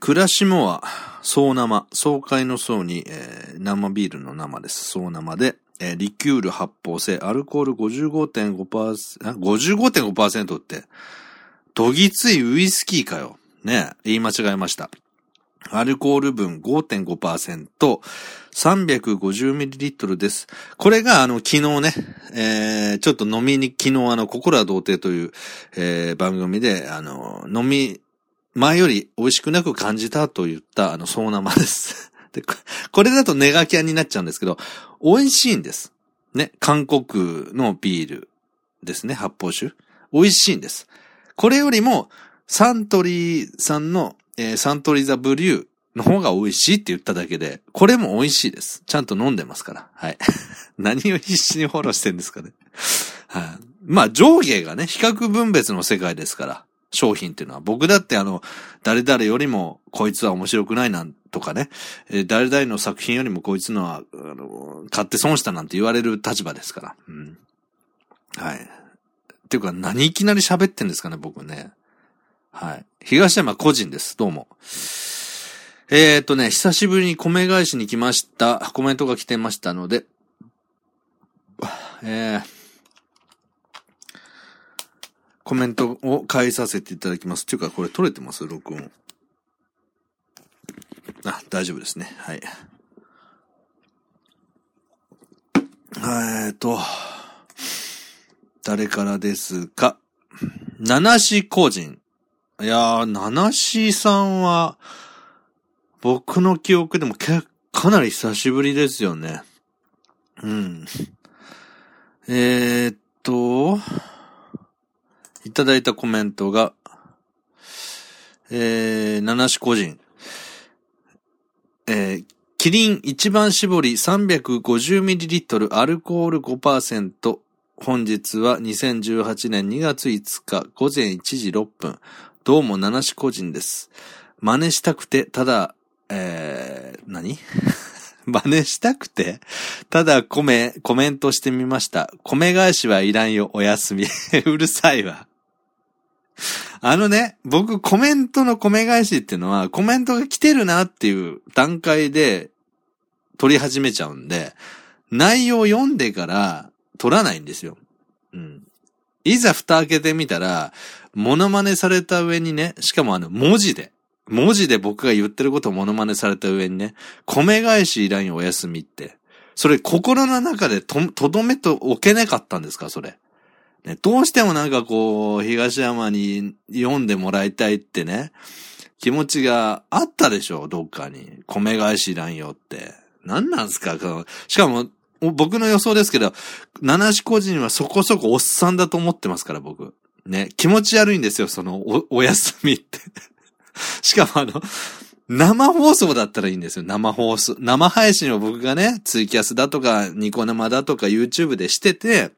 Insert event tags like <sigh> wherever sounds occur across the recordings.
暮らしもは、総生、総会の層に、えー、生ビールの生です。総生で、えー、リキュール発泡性、アルコール55.5%、55.5%って、どぎついウイスキーかよ。ね、言い間違えました。アルコール分5.5%、350ml です。これがあの昨日ね、えー、ちょっと飲みに、昨日あの、心は童貞という、えー、番組で、あの、飲み、前より美味しくなく感じたと言ったあの、そう生です。<laughs> で、これだとネガキャンになっちゃうんですけど、美味しいんです。ね、韓国のビールですね、発泡酒。美味しいんです。これよりも、サントリーさんの、えー、サントリーザブリューの方が美味しいって言っただけで、これも美味しいです。ちゃんと飲んでますから。はい。<laughs> 何を必死にフォローしてんですかね。はい。まあ上下がね、比較分別の世界ですから。商品っていうのは。僕だってあの、誰々よりもこいつは面白くないなんとかね、えー、誰々の作品よりもこいつのは、あの、買って損したなんて言われる立場ですから。うん。はい。っていうか何いきなり喋ってんですかね、僕ね。はい。東山個人です。どうも。えー、っとね、久しぶりに米返しに来ました。コメントが来てましたので、えー、コメントを返させていただきます。っていうか、これ撮れてます？録音。あ、大丈夫ですね。はい。えーと、誰からですか？七子個人。いやー、七子さんは、僕の記憶でもけ、かなり久しぶりですよね。うん。えー、っと、いただいたコメントが、えー、七種個人。えー、キリン一番搾り 350ml アルコール5%。本日は2018年2月5日午前1時6分。どうも七種個人です。真似したくて、ただ、えー、何？<laughs> 真似したくてただコメ、コメントしてみました。米返しはいらんよ、おやすみ。<laughs> うるさいわ。あのね、僕コメントの米返しっていうのは、コメントが来てるなっていう段階で取り始めちゃうんで、内容を読んでから取らないんですよ。うん。いざ蓋開けてみたら、モノマネされた上にね、しかもあの文字で、文字で僕が言ってることをモノマネされた上にね、米返しいらんよお休みって。それ心の中でと、とどめと置けなかったんですか？それ。ね、どうしてもなんかこう、東山に読んでもらいたいってね、気持ちがあったでしょどっかに。米返しいらんよって。何なんすかしかも、僕の予想ですけど、七子個人はそこそこおっさんだと思ってますから、僕。ね、気持ち悪いんですよ、その、お、お休みって <laughs> しかもあの、生放送だったらいいんですよ。生放送。生配信を僕がね、ツイキャスだとか、ニコ生だとか YouTube でしてて、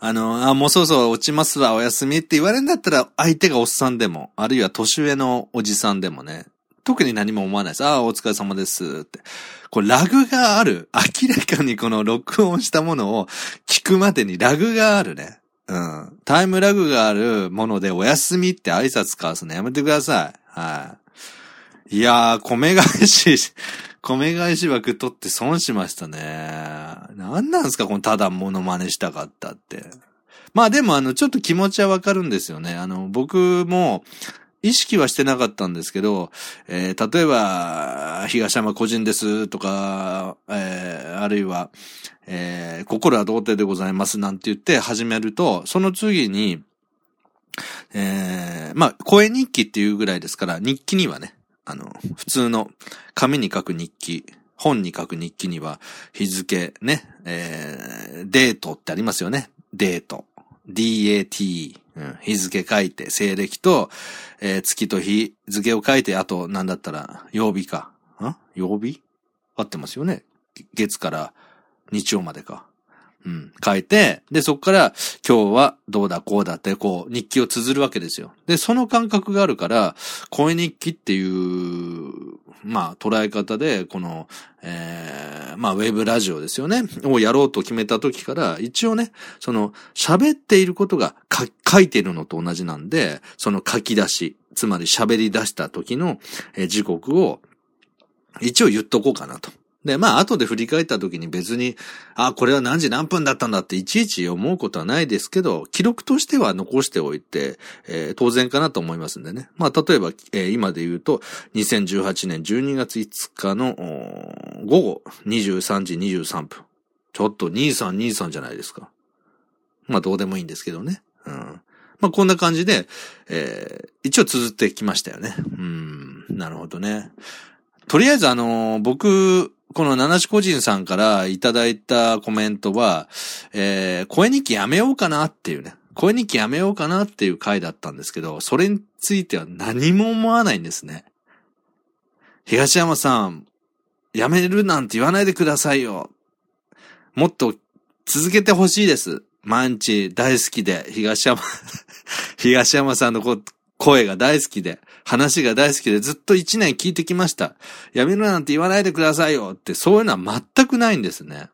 あの、あ、もうそろそろ落ちますわ、お休みって言われるんだったら、相手がおっさんでも、あるいは年上のおじさんでもね、特に何も思わないです。あ、お疲れ様ですって。これラグがある。明らかにこの録音したものを聞くまでにラグがあるね。うん。タイムラグがあるものでお休みって挨拶交わすのやめてください。はい。いやー、米返し、米返し枠取って損しましたね。なんなんすかこのただモノマネしたかったって。まあでもあの、ちょっと気持ちはわかるんですよね。あの、僕も、意識はしてなかったんですけど、えー、例えば、東山個人ですとか、えー、あるいは、えー、心は童貞でございますなんて言って始めると、その次に、えー、まあ、声日記っていうぐらいですから、日記にはね、あの、普通の紙に書く日記、本に書く日記には日付ね、えー、デートってありますよね。デート。DAT、日付書いて、西暦と、えー、月と日付を書いて、あと、なんだったら、曜日か。ん？曜日？合ってますよね。月から日曜までか。うん、書いて、で、そこから、今日はどうだこうだって、こう、日記を綴るわけですよ。で、その感覚があるから、声日記っていうまあ、捉え方で、この、えー、まあ、ウェブラジオですよね。をやろうと決めた時から、一応ね、その、喋っていることが書いているのと同じなんで、その書き出し、つまり喋り出した時の、えー、時刻を、一応言っとこうかなと。で、まあ、後で振り返った時に別に、あ、これは何時何分だったんだっていちいち思うことはないですけど、記録としては残しておいて、えー、当然かなと思いますんでね。まあ、例えば、えー、今で言うと、2018年12月5日の、午後23時23分。ちょっと2323じゃないですか。まあ、どうでもいいんですけどね。うん。まあ、こんな感じで、えー、一応綴ってきましたよね。うん、なるほどね。とりあえずあのー、僕、この七種個人さんからいただいたコメントは、えー、声日記やめようかなっていうね。声日記やめようかなっていう回だったんですけど、それについては何も思わないんですね。東山さん、やめるなんて言わないでくださいよ。もっと続けてほしいです。毎日大好きで、東山 <laughs> 東山さんの声が大好きで、話が大好きでずっと一年聞いてきました。やめるなんて言わないでくださいよって、そういうのは全くないんですね。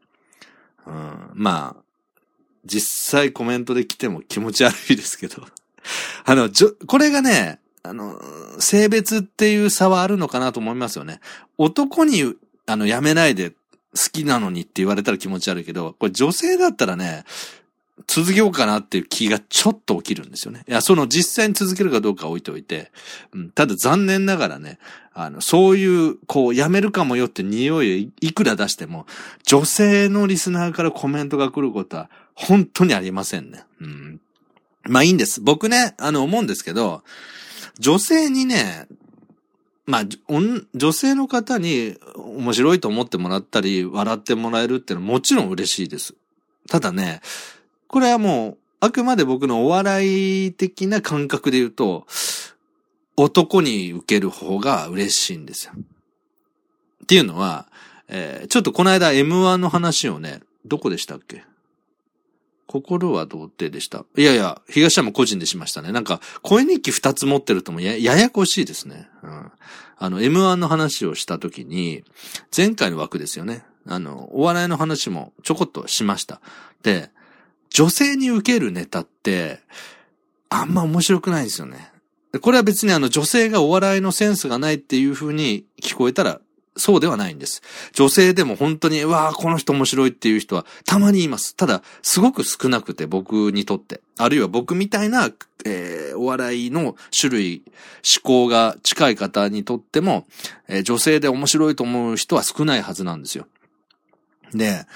うん、まあ、実際コメントで来ても気持ち悪いですけど。<laughs> あの、じょ、これがね、あの、性別っていう差はあるのかなと思いますよね。男に、あの、やめないで好きなのにって言われたら気持ち悪いけど、これ女性だったらね、続けようかなっていう気がちょっと起きるんですよね。いや、その実際に続けるかどうか置いておいて、うん、ただ残念ながらね、あの、そういう、こう、やめるかもよって匂いをいくら出しても、女性のリスナーからコメントが来ることは、本当にありませんね。うん。まあいいんです。僕ね、あの、思うんですけど、女性にね、まあ、女性の方に面白いと思ってもらったり、笑ってもらえるっていうのはもちろん嬉しいです。ただね、これはもう、あくまで僕のお笑い的な感覚で言うと、男に受ける方が嬉しいんですよ。っていうのは、えー、ちょっとこの間 M1 の話をね、どこでしたっけ？心は童貞でした。いやいや、東山個人でしましたね。なんか、声日記二つ持ってるともやややこしいですね。うん。あの、M1 の話をしたときに、前回の枠ですよね。あの、お笑いの話もちょこっとしました。で、女性に受けるネタって、あんま面白くないんですよね。これは別にあの女性がお笑いのセンスがないっていう風に聞こえたらそうではないんです。女性でも本当に、わあ、この人面白いっていう人はたまにいます。ただ、すごく少なくて僕にとって。あるいは僕みたいな、えー、お笑いの種類、思考が近い方にとっても、えー、女性で面白いと思う人は少ないはずなんですよ。で、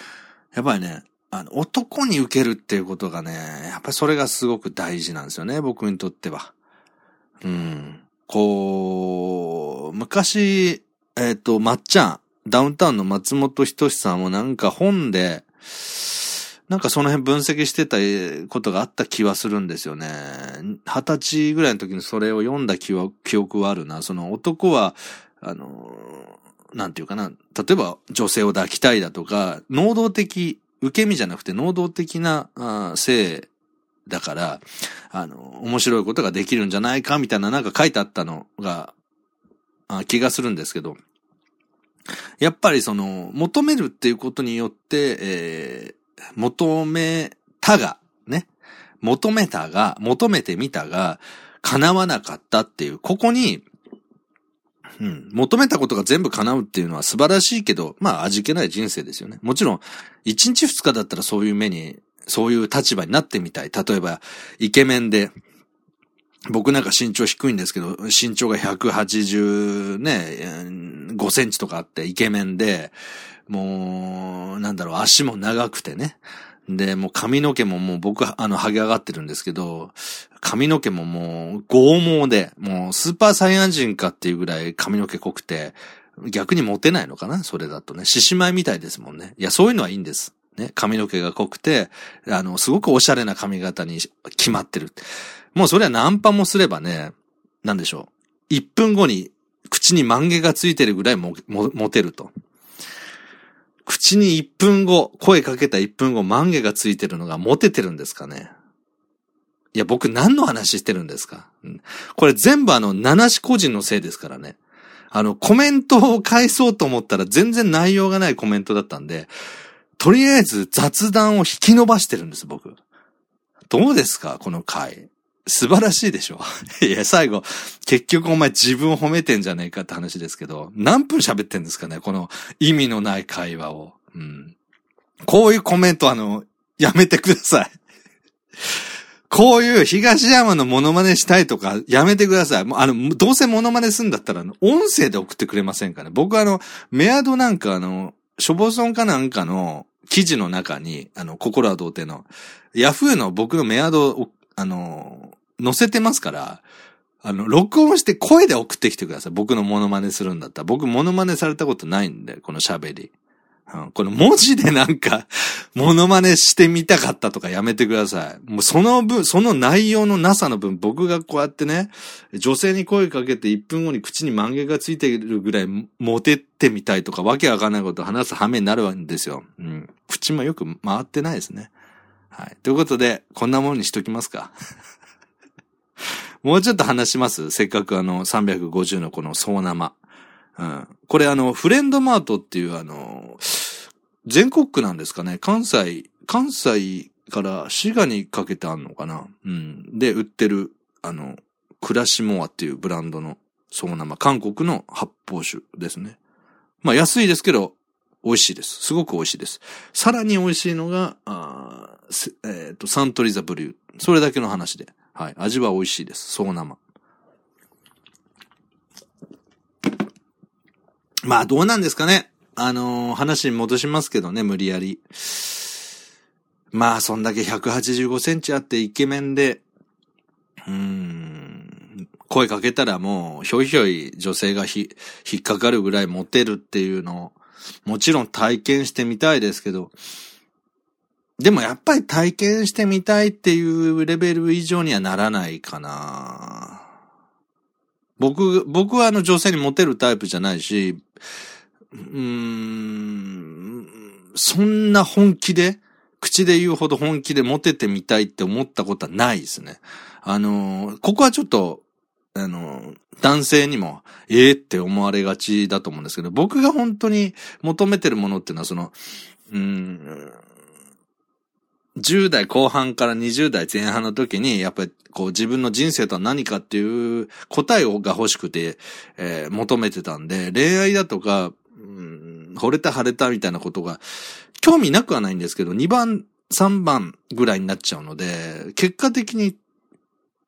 やっぱりね、あの、男に受けるっていうことがね、やっぱりそれがすごく大事なんですよね、僕にとっては。うん。こう、昔、えっ、ー、と、まっちゃん、ダウンタウンの松本人志さんもなんか本で、なんかその辺分析してたことがあった気はするんですよね。二十歳ぐらいの時にそれを読んだ記憶はあるな。その男は、あの、なんていうかな。例えば女性を抱きたいだとか、能動的受け身じゃなくて能動的な性だから、あの、面白いことができるんじゃないかみたいななんか書いてあったのが、気がするんですけど、やっぱりその、求めるっていうことによって、えー、求めたが、ね、求めたが、求めてみたが、叶わなかったっていう、ここに、うん。求めたことが全部叶うっていうのは素晴らしいけど、まあ味気ない人生ですよね。もちろん、1日2日だったらそういう目に、そういう立場になってみたい。例えば、イケメンで、僕なんか身長低いんですけど、身長が180ね、5センチとかあってイケメンで、もう、なんだろう、足も長くてね。で、もう髪の毛ももう僕、あの、剥げ上がってるんですけど、髪の毛ももう、剛毛で、もうスーパーサイヤ人かっていうぐらい髪の毛濃くて、逆にモテないのかな？それだとね。獅子舞みたいですもんね。いや、そういうのはいいんです。ね。髪の毛が濃くて、あの、すごくおしゃれな髪型に決まってる。もうそれはナンパもすればね、なんでしょう。1分後に口に万毛がついてるぐらいも、も、モテると。口に1分後、声かけた1分後、万毛がついてるのがモテてるんですかね？いや、僕何の話してるんですか、これ全部あの、七子個人のせいですからね。あの、コメントを返そうと思ったら全然内容がないコメントだったんで、とりあえず雑談を引き伸ばしてるんです、僕。どうですか？この回。素晴らしいでしょ？<laughs> いや、最後、結局お前自分を褒めてんじゃねえかって話ですけど、何分喋ってんですかね？この意味のない会話を。うん。こういうコメントあの、やめてください。こういう東山のモノマネしたいとか、やめてください。もうあの、どうせモノマネすんだったら、音声で送ってくれませんかね？僕あの、メアドなんかあの、ショボソンかなんかの記事の中に、あの、心は童貞の、ヤフーの僕のメアドを、あの、載せてますから、あの、録音して声で送ってきてください。僕のモノマネするんだったら。僕モノマネされたことないんで、この喋り。うん、この文字でなんか、<laughs> モノマネしてみたかったとかやめてください。もうその分、その内容のなさの分、僕がこうやってね、女性に声かけて1分後に口に万華がついてるぐらいモテてみたいとか、わけわかんないこと話す羽目になるんですよ。うん。口もよく回ってないですね。はい。ということで、こんなものにしときますか。<laughs> もうちょっと話します？せっかくあの、350のこの総生。うん。これあの、フレンドマートっていうあの、全国区なんですかね。関西、関西から滋賀にかけてあんのかな。うん。で、売ってる、あの、クラシモアっていうブランドの総生。韓国の発泡酒ですね。まあ安いですけど、美味しいです。すごく美味しいです。さらに美味しいのが、あえっ、ー、と、サントリーザブリュー。それだけの話で。はい。味は美味しいです。そう生。まあ、どうなんですかね。あのー、話に戻しますけどね、無理やり。まあ、そんだけ185センチあってイケメンで、うーん、声かけたらもう、ひょいひょい女性がひ、引っかかるぐらいモテるっていうのを、もちろん体験してみたいですけど、でもやっぱり体験してみたいっていうレベル以上にはならないかな。僕、僕はあの女性にモテるタイプじゃないし、うーん、そんな本気で、口で言うほど本気でモテてみたいって思ったことはないですね。あの、ここはちょっと、あの、男性にも、ええー、って思われがちだと思うんですけど、僕が本当に求めてるものっていうのは、その、うん、10代後半から20代前半の時に、やっぱりこう自分の人生とは何かっていう答えが欲しくて、えー、求めてたんで、恋愛だとか、うん、惚れた腫れたみたいなことが、興味なくはないんですけど、2番、3番ぐらいになっちゃうので、結果的に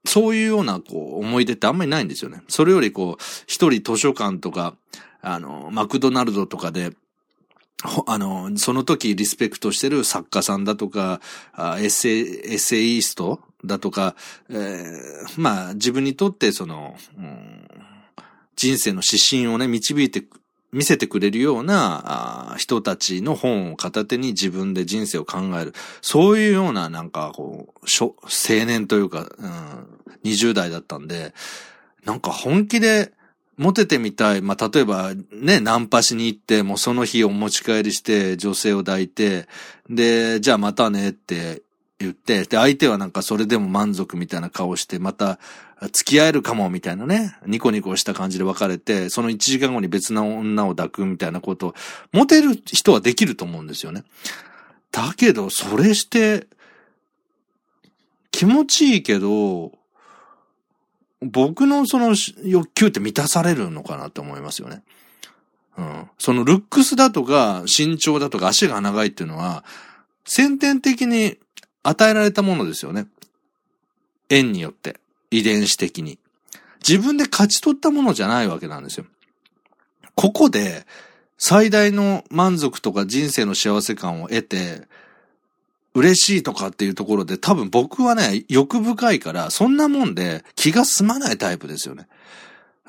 そういうような、こう、思い出ってあんまりないんですよね。それより、こう、一人図書館とか、あの、マクドナルドとかで、あの、その時リスペクトしてる作家さんだとか、エッセイ、エッセイストだとか、えー、まあ自分にとってその、うん、人生の指針をね、導いて、見せてくれるような人たちの本を片手に自分で人生を考える。そういうようななんかこう、青年というか、うん、20代だったんで、なんか本気でモテてみたい。まあ、例えば、ね、ナンパしに行って、もうその日お持ち帰りして、女性を抱いて、で、じゃあまたねって言って、で、相手はなんかそれでも満足みたいな顔して、また、付き合えるかもみたいなね、ニコニコした感じで別れて、その1時間後に別な女を抱くみたいなこと、モテる人はできると思うんですよね。だけど、それして、気持ちいいけど、僕のその欲求って満たされるのかなって思いますよね。うん。そのルックスだとか身長だとか足が長いっていうのは、先天的に与えられたものですよね。縁によって。遺伝子的に。自分で勝ち取ったものじゃないわけなんですよ。ここで最大の満足とか人生の幸せ感を得て、嬉しいとかっていうところで多分僕はね、欲深いから、そんなもんで気が済まないタイプですよね。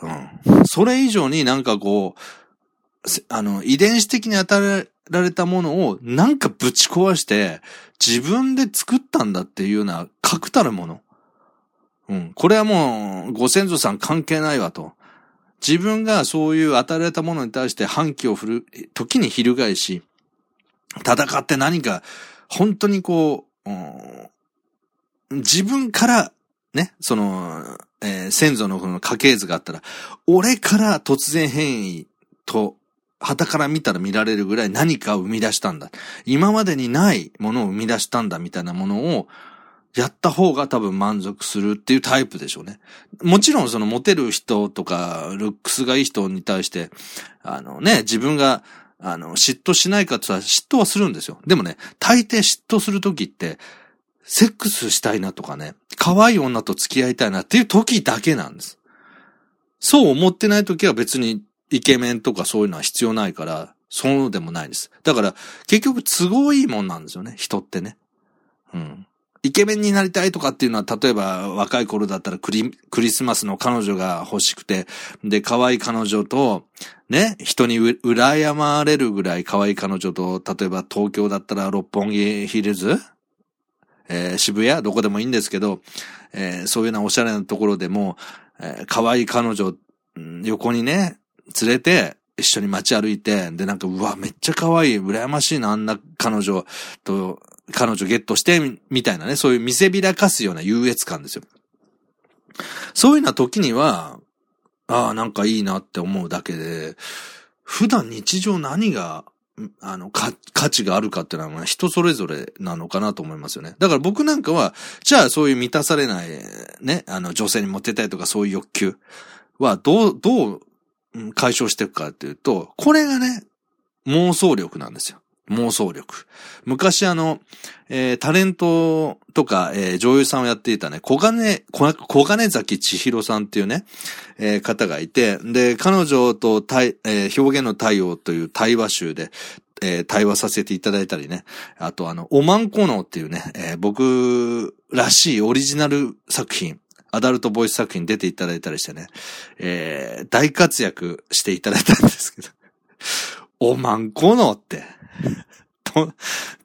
うん。それ以上になんかこう、あの、遺伝子的に与えられたものをなんかぶち壊して、自分で作ったんだっていうような確たるもの。うん。これはもう、ご先祖さん関係ないわと。自分がそういう与えられたものに対して反旗を振る、時に翻し、戦って何か本当にこう、自分からね、その、えー、先祖のこの家系図があったら、俺から突然変異と、旗から見たら見られるぐらい何かを生み出したんだ。今までにないものを生み出したんだみたいなものを、やった方が多分満足するっていうタイプでしょうね。もちろんそのモテる人とか、ルックスがいい人に対して、あのね、自分が、あの、嫉妬しないかって言ったら嫉妬はするんですよ。でもね、大抵嫉妬するときって、セックスしたいなとかね、可愛い女と付き合いたいなっていう時だけなんです。そう思ってない時は別にイケメンとかそういうのは必要ないから、そうでもないです。だから、結局都合いいもんなんですよね、人ってね。うん。イケメンになりたいとかっていうのは、例えば若い頃だったらクリクリスマスの彼女が欲しくて、で、可愛い彼女と、ね、人にう羨まれるぐらい可愛い彼女と、例えば東京だったら六本木ヒルズ？えー、渋谷？どこでもいいんですけど、えー、そういうようなおしゃれなところでも、えー、可愛い彼女、横にね、連れて、一緒に街歩いて、で、なんか、うわ、めっちゃ可愛い、羨ましいな、あんな彼女と、彼女ゲットして、みたいなね、そういう見せびらかすような優越感ですよ。そういうような時には、ああ、なんかいいなって思うだけで、普段日常何があの、価値があるかっていうのは人それぞれなのかなと思いますよね。だから僕なんかは、じゃあそういう満たされない、ね、あの、女性にモテたいとかそういう欲求はどう、どう解消していくかっていうと、これがね、妄想力なんですよ。妄想力。昔あの、えー、タレントとか、えー、女優さんをやっていたね、小金、小金崎千尋さんっていうね、えー、方がいて、で、彼女と対、えー、表現の対応という対話集で、えー、対話させていただいたりね。あとあの、おまんこのっていうね、えー、僕らしいオリジナル作品、アダルトボイス作品出ていただいたりしてね、えー、大活躍していただいたんですけど、<laughs> おまんこのって、<laughs> ど、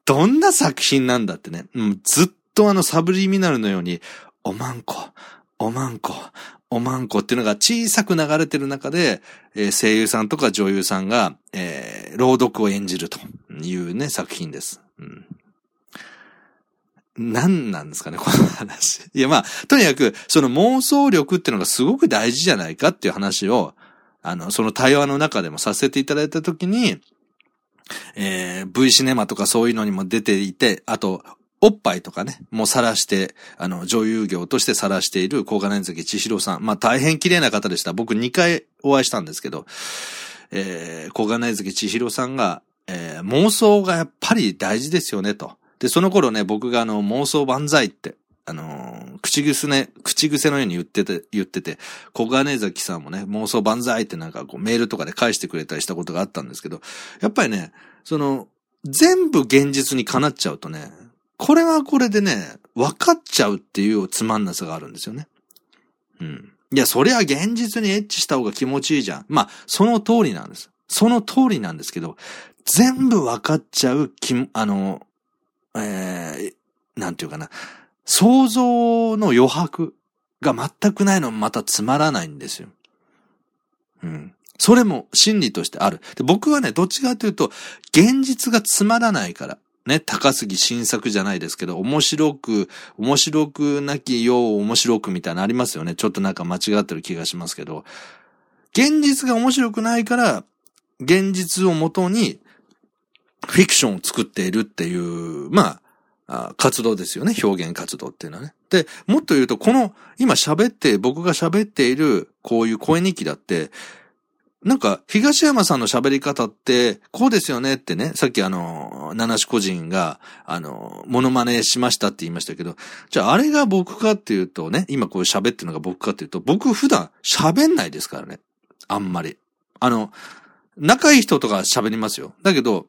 どんな作品なんだってね。ずっとあのサブリミナルのように、おまんこ、おまんこ、おまんこっていうのが小さく流れてる中で、えー、声優さんとか女優さんが、えー、朗読を演じるというね、作品です。うん。何なんですかね、この話。いや、まあ、とにかく、その妄想力っていうのがすごく大事じゃないかっていう話を、あの、その対話の中でもさせていただいたときに、えー、V シネマとかそういうのにも出ていて、あと、おっぱいとかね、もう晒して、あの、女優業として晒している高金崎千尋さん。まあ、大変綺麗な方でした。僕2回お会いしたんですけど、えー、高金崎千尋さんが、えー、妄想がやっぱり大事ですよね、と。で、その頃ね、僕があの、妄想万歳って、あの、口癖ね、口癖のように言ってて、言ってて、小金崎さんもね、妄想万歳ってなんかこうメールとかで返してくれたりしたことがあったんですけど、やっぱりね、その、全部現実にかなっちゃうとね、これはこれでね、分かっちゃうっていうつまんなさがあるんですよね。うん。いや、そりゃ現実にエッチした方が気持ちいいじゃん。まあ、その通りなんです。その通りなんですけど、全部分かっちゃうき、あの、えー、なんていうかな。想像の余白が全くないのもまたつまらないんですよ。うん。それも真理としてある。で僕はね、どっちかというと、現実がつまらないから。ね、高杉新作じゃないですけど、面白く、面白くなきよう面白くみたいなのありますよね。ちょっとなんか間違ってる気がしますけど、現実が面白くないから、現実をもとに、フィクションを作っているっていう、まあ、活動ですよね。表現活動っていうのはね。で、もっと言うと、この、今喋って、僕が喋っている、こういう声日記だって、なんか、東山さんの喋り方って、こうですよねってね、さっきあの、七種個人が、あの、モノマネしましたって言いましたけど、じゃああれが僕かっていうとね、今こう喋ってるのが僕かっていうと、僕普段喋んないですからね。あんまり。あの、仲いい人とか喋りますよ。だけど、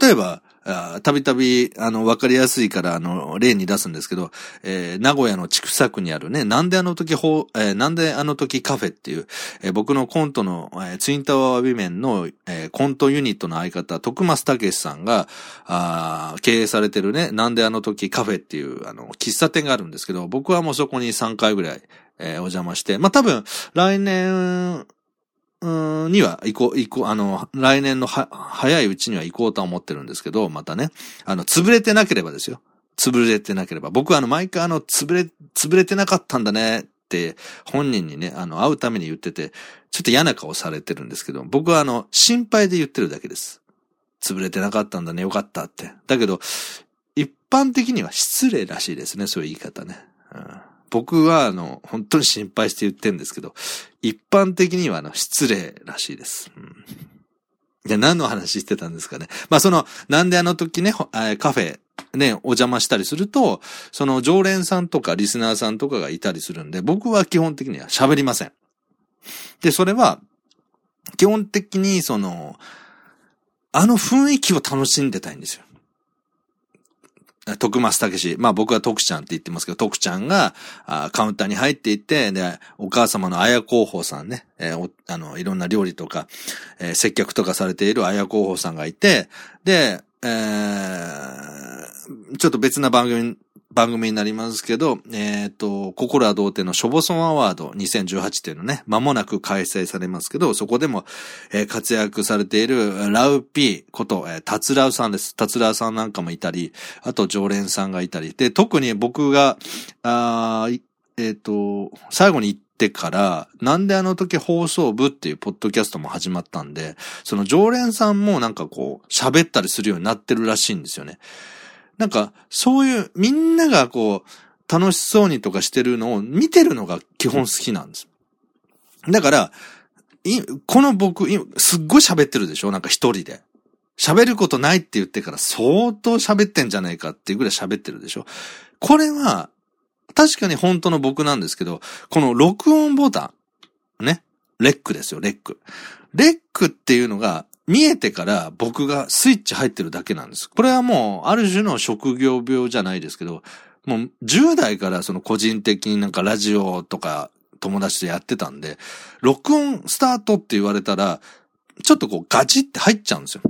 例えば、たびたび、あの、わかりやすいから、あの、例に出すんですけど、えー、名古屋の千種区にあるね、なんであの時ほ、えー、なんであの時カフェっていう、えー、僕のコントの、えー、ツインタワーウィメンの、えー、コントユニットの相方、徳松武さんが、あ経営されてるね、なんであの時カフェっていう、あの、喫茶店があるんですけど、僕はもうそこに3回ぐらい、えー、お邪魔して、まあ、多分、来年、には行こう、行こう、あの、来年のは、早いうちには行こうとは思ってるんですけど、またね。あの、潰れてなければですよ。潰れてなければ。僕はあの、毎回あの、潰れ、潰れてなかったんだねって本人にね、あの、会うために言ってて、ちょっと嫌な顔されてるんですけど、僕はあの、心配で言ってるだけです。潰れてなかったんだね、よかったって。だけど、一般的には失礼らしいですね、そういう言い方ね。うん、僕はあの、本当に心配して言ってるんですけど、一般的にはあの、失礼らしいです。うん、何の話してたんですかね。まあ、その、なんであの時ね、カフェ、ね、お邪魔したりすると、その常連さんとかリスナーさんとかがいたりするんで、僕は基本的には喋りません。で、それは、基本的にその、あの雰囲気を楽しんでたいんですよ。徳松武史。まあ僕は徳ちゃんって言ってますけど、徳ちゃんがあカウンターに入っていって、で、お母様の綾広報さんね、えー、あの、いろんな料理とか、えー、接客とかされている綾広報さんがいて、で、えー、ちょっと別な番組番組になりますけど、えっ、ー、と、心は童貞のショボソンアワード2018というのね、間もなく開催されますけど、そこでも、えー、活躍されているラウピーこと、えー、タツラウさんです。タツラウさんなんかもいたり、あと常連さんがいたり、で、特に僕が、あえっ、ー、と、最後に行ってから、なんであの時放送部っていうポッドキャストも始まったんで、その常連さんもなんかこう、喋ったりするようになってるらしいんですよね。なんか、そういう、みんながこう、楽しそうにとかしてるのを見てるのが基本好きなんです。だから、この僕、すっごい喋ってるでしょ？なんか一人で。喋ることないって言ってから相当喋ってんじゃないかっていうぐらい喋ってるでしょ？これは、確かに本当の僕なんですけど、この録音ボタン、ね？レックですよ、レック。レックっていうのが、見えてから僕がスイッチ入ってるだけなんです。これはもう、ある種の職業病じゃないですけど、もう10代からその個人的になんかラジオとか友達とやってたんで、録音スタートって言われたら、ちょっとこうガチって入っちゃうんですよ。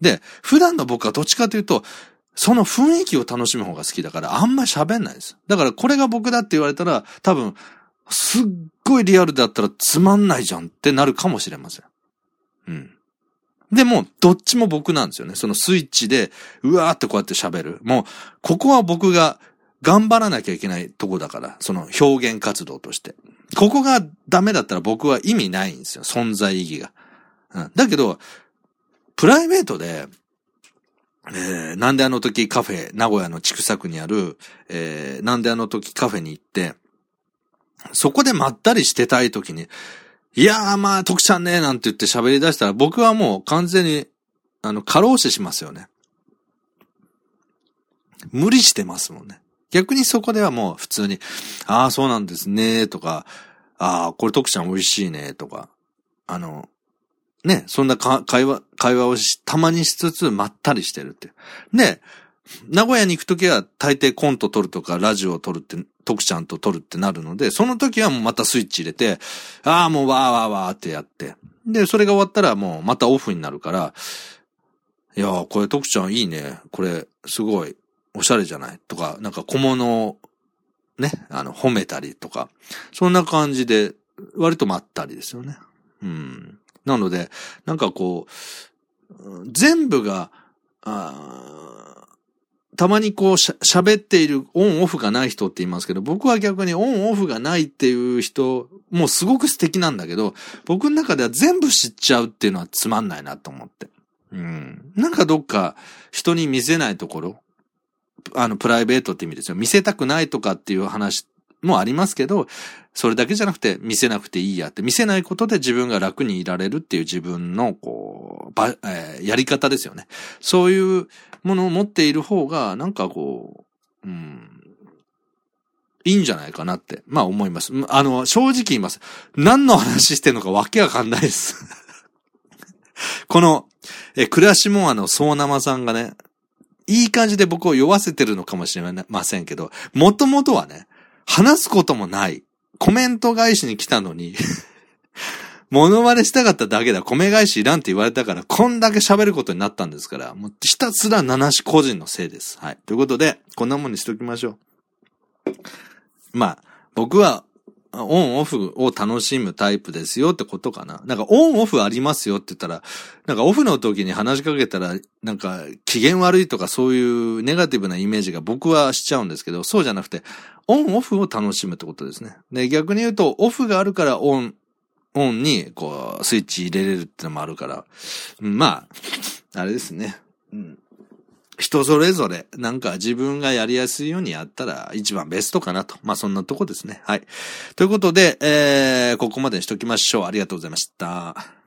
で、普段の僕はどっちかというと、その雰囲気を楽しむ方が好きだから、あんまり喋んないです。だからこれが僕だって言われたら、多分、すっごいリアルだったらつまんないじゃんってなるかもしれません。うん。でも、どっちも僕なんですよね。そのスイッチで、うわーってこうやって喋る。もう、ここは僕が頑張らなきゃいけないとこだから、その表現活動として。ここがダメだったら僕は意味ないんですよ。存在意義が。うん、だけど、プライベートで、えー、なんであの時カフェ、名古屋の畜作にある、えー、なんであの時カフェに行って、そこでまったりしてたい時に、いやーまあ、徳ちゃんね、なんて言って喋り出したら、僕はもう完全に、あの、過労死しますよね。無理してますもんね。逆にそこではもう普通に、ああ、そうなんですね、とか、ああ、これ徳ちゃん美味しいね、とか、あの、ね、そんな会話、会話をしたまにしつつ、まったりしてるって。で、名古屋に行くときは大抵コント撮るとかラジオを撮るって、徳ちゃんと撮るってなるので、その時はもうまたスイッチ入れて、ああ、もうわーわーわーってやって。で、それが終わったらもうまたオフになるから、いやー、これ徳ちゃんいいね。これ、すごい、おしゃれじゃない？とか、なんか小物を、ね、あの、褒めたりとか、そんな感じで、割とまったりですよね。うん。なので、なんかこう、全部が、あたまにこうしゃ、喋っているオンオフがない人って言いますけど、僕は逆にオンオフがないっていう人、もうすごく素敵なんだけど、僕の中では全部知っちゃうっていうのはつまんないなと思って。うん。なんかどっか人に見せないところ、あの、プライベートって意味ですよ。見せたくないとかっていう話もありますけど、それだけじゃなくて見せなくていいやって、見せないことで自分が楽にいられるっていう自分の、こう、ば、えー、やり方ですよね。そういうものを持っている方が、なんかこう、うん、いいんじゃないかなって、まあ思います。あの、正直言います。何の話してんのかわけわかんないです <laughs> この、え、暮らしもあの、そうなまさんがね、いい感じで僕を酔わせてるのかもしれませんけど、もともとはね、話すこともない。コメント返しに来たのにモノマネしたかっただけだ。米返しいらんって言われたから、こんだけ喋ることになったんですから、もうひたすら七し個人のせいです。はい。ということで、こんなもんにしときましょう。まあ、僕は、オンオフを楽しむタイプですよってことかな。なんかオンオフありますよって言ったら、なんかオフの時に話しかけたら、なんか機嫌悪いとかそういうネガティブなイメージが僕はしちゃうんですけど、そうじゃなくて、オンオフを楽しむってことですね。で、逆に言うと、オフがあるからオン、オンに、こう、スイッチ入れれるってのもあるから、まあ、あれですね。うん人それぞれ、なんか自分がやりやすいようにやったら一番ベストかなと。まあそんなとこですね。はい。ということで、えー、ここまでにしときましょう。ありがとうございました。